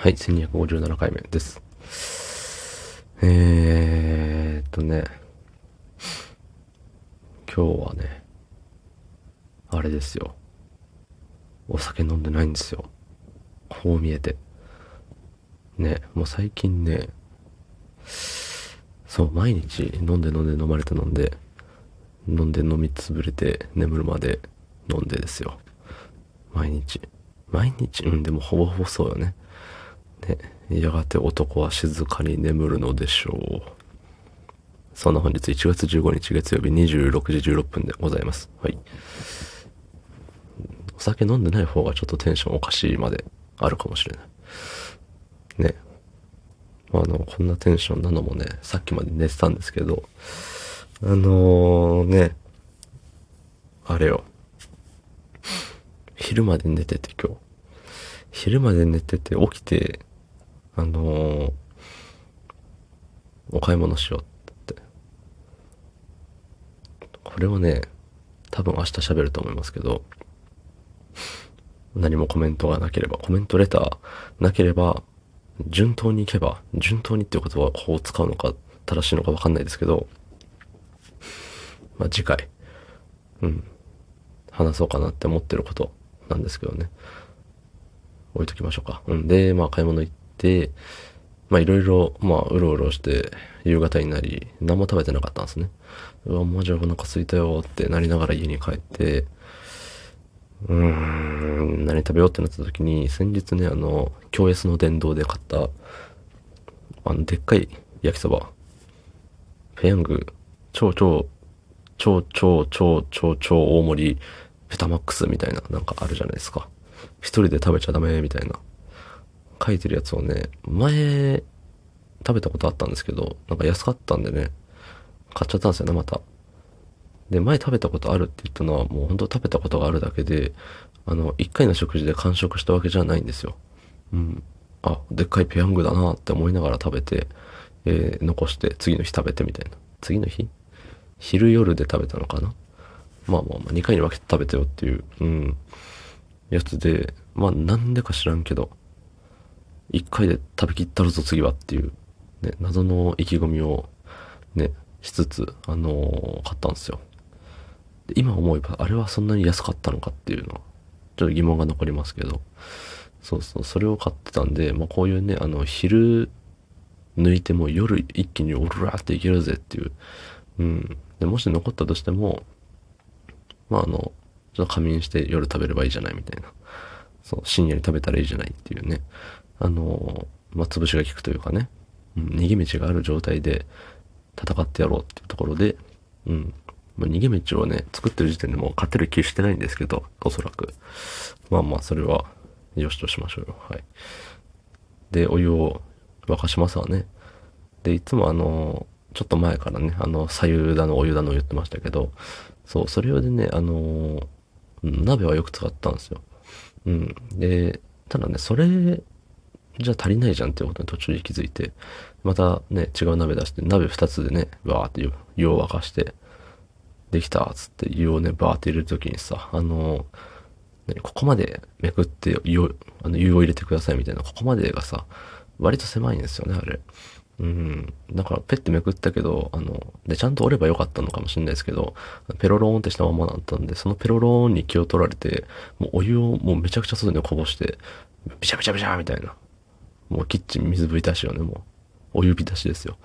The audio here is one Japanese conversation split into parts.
はい、1257回目です。えーっとね、今日はね、あれですよ。お酒飲んでないんですよ。こう見えて。ね、もう最近ね、そう、毎日飲んで飲んで飲まれて飲んで、飲んで飲みつぶれて眠るまで飲んでですよ。毎日。毎日うん、でもほぼほぼそうよね。ね、やがて男は静かに眠るのでしょう。そんな本日1月15日月曜日26時16分でございます。はい。お酒飲んでない方がちょっとテンションおかしいまであるかもしれない。ね。あの、こんなテンションなのもね、さっきまで寝てたんですけど、あのー、ね、あれよ。昼まで寝てて今日。昼まで寝てて起きて、あのー、お買い物しようって。これをね、多分明日喋ると思いますけど、何もコメントがなければ、コメントレターなければ、順当に行けば、順当にっていう言葉はこう使うのか正しいのかわかんないですけど、まあ次回、うん、話そうかなって思ってることなんですけどね。置いときましょうか。うん。で、まあ買い物行って、まあいろいろ、まあうろうろして、夕方になり、何も食べてなかったんですね。うわ、マジお腹空いたよってなりながら家に帰って、うーん、何食べようってなった時に、先日ね、あの、京 S の殿堂で買った、あの、でっかい焼きそば。ペヤング、超超、超超超超超大盛り、ペタマックスみたいな、なんかあるじゃないですか。一人で食べちゃダメみたいな。書いてるやつをね、前、食べたことあったんですけど、なんか安かったんでね、買っちゃったんですよね、また。で、前食べたことあるって言ったのは、もう本当食べたことがあるだけで、あの、一回の食事で完食したわけじゃないんですよ。うん。あ、でっかいペヤングだなって思いながら食べて、えー残して次の日食べてみたいな。次の日？昼夜で食べたのかな？まあまあまあ、2回に分けて食べてよっていう、うん、やつで、まあなんでか知らんけど、1回で食べきったるぞ次はっていう、ね、謎の意気込みを、ね、しつつ、あのー買ったんですよ。で今思えば、あれはそんなに安かったのかっていうのは、ちょっと疑問が残りますけど、そうそう、それを買ってたんで、まあこういうね、あの、昼抜いても夜一気にオルラーっていけるぜっていう、うん。で、もし残ったとしても、まああの、ちょっと仮眠して夜食べればいいじゃないみたいな。そう、深夜に食べたらいいじゃないっていうね。あの、まあ潰しが効くというかね、うん、逃げ道がある状態で戦ってやろうっていうところで、うん。まあ、逃げ道をね、作ってる時点でもう勝てる気してないんですけど、おそらく。まあまあ、それは、よしとしましょうよ。はい。で、お湯を沸かしますわね。で、いつもあの、ちょっと前からね、あの、左右だのお湯だのを言ってましたけど、そう、それ用でね、あの、鍋はよく使ったんですよ。うん。で、ただね、それじゃあ足りないじゃんってことに途中で気づいて、またね、違う鍋出して、鍋二つでね、バーって湯湯を沸かして、できたっつって湯をね、バーって入れるときにさ、あの、何ここまでめくって湯を、あの湯を入れてくださいみたいな、ここまでがさ、割と狭いんですよね、あれ。うん。だから、ペッてめくったけど、あの、で、ちゃんと折ればよかったのかもしれないですけど、ペロローンってしたままだったんで、そのペロローンに気を取られて、もうお湯をもうめちゃくちゃ外にこぼして、ビシャビシャビシャみたいな。もうキッチン水拭いたしよね、もう。お湯浸しですよ。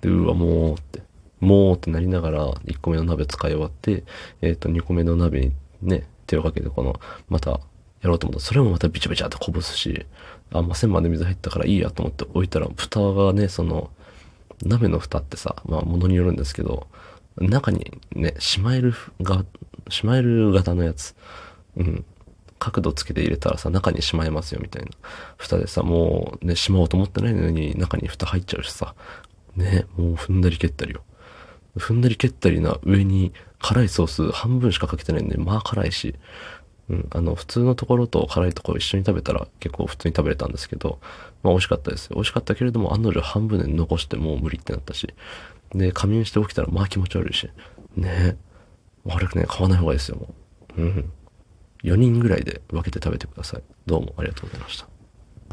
で、うわ、もうって。もうってなりながら、1個目の鍋使い終わって、えっ、と、2個目の鍋にね、手をかけて、この、また、やろうと思った、それもまたビチャビチャってこぼすし、あ、まあ、線まで水入ったからいいやと思って置いたら、蓋がね、その、鍋の蓋ってさ、まあ、ものによるんですけど、中にね、しまえるが、しまえる型のやつ。うん。角度つけて入れたらさ、中にしまえますよみたいな。蓋でさ、もうね、しまおうと思ってないのに、中に蓋入っちゃうしさ。ね、もう踏んだり蹴ったりよ。踏んだり蹴ったりな上に辛いソース半分しかかけてないんで、まあ辛いし。うん、あの、普通のところと辛いところ一緒に食べたら結構普通に食べれたんですけど、まあ美味しかったですよ。美味しかったけれども、案の定半分で残してもう無理ってなったし。で、仮眠して起きたらまあ気持ち悪いし。ね悪くね、買わない方がいいですよ、もう。うん。4人ぐらいで分けて食べてください。どうもありがとうございました。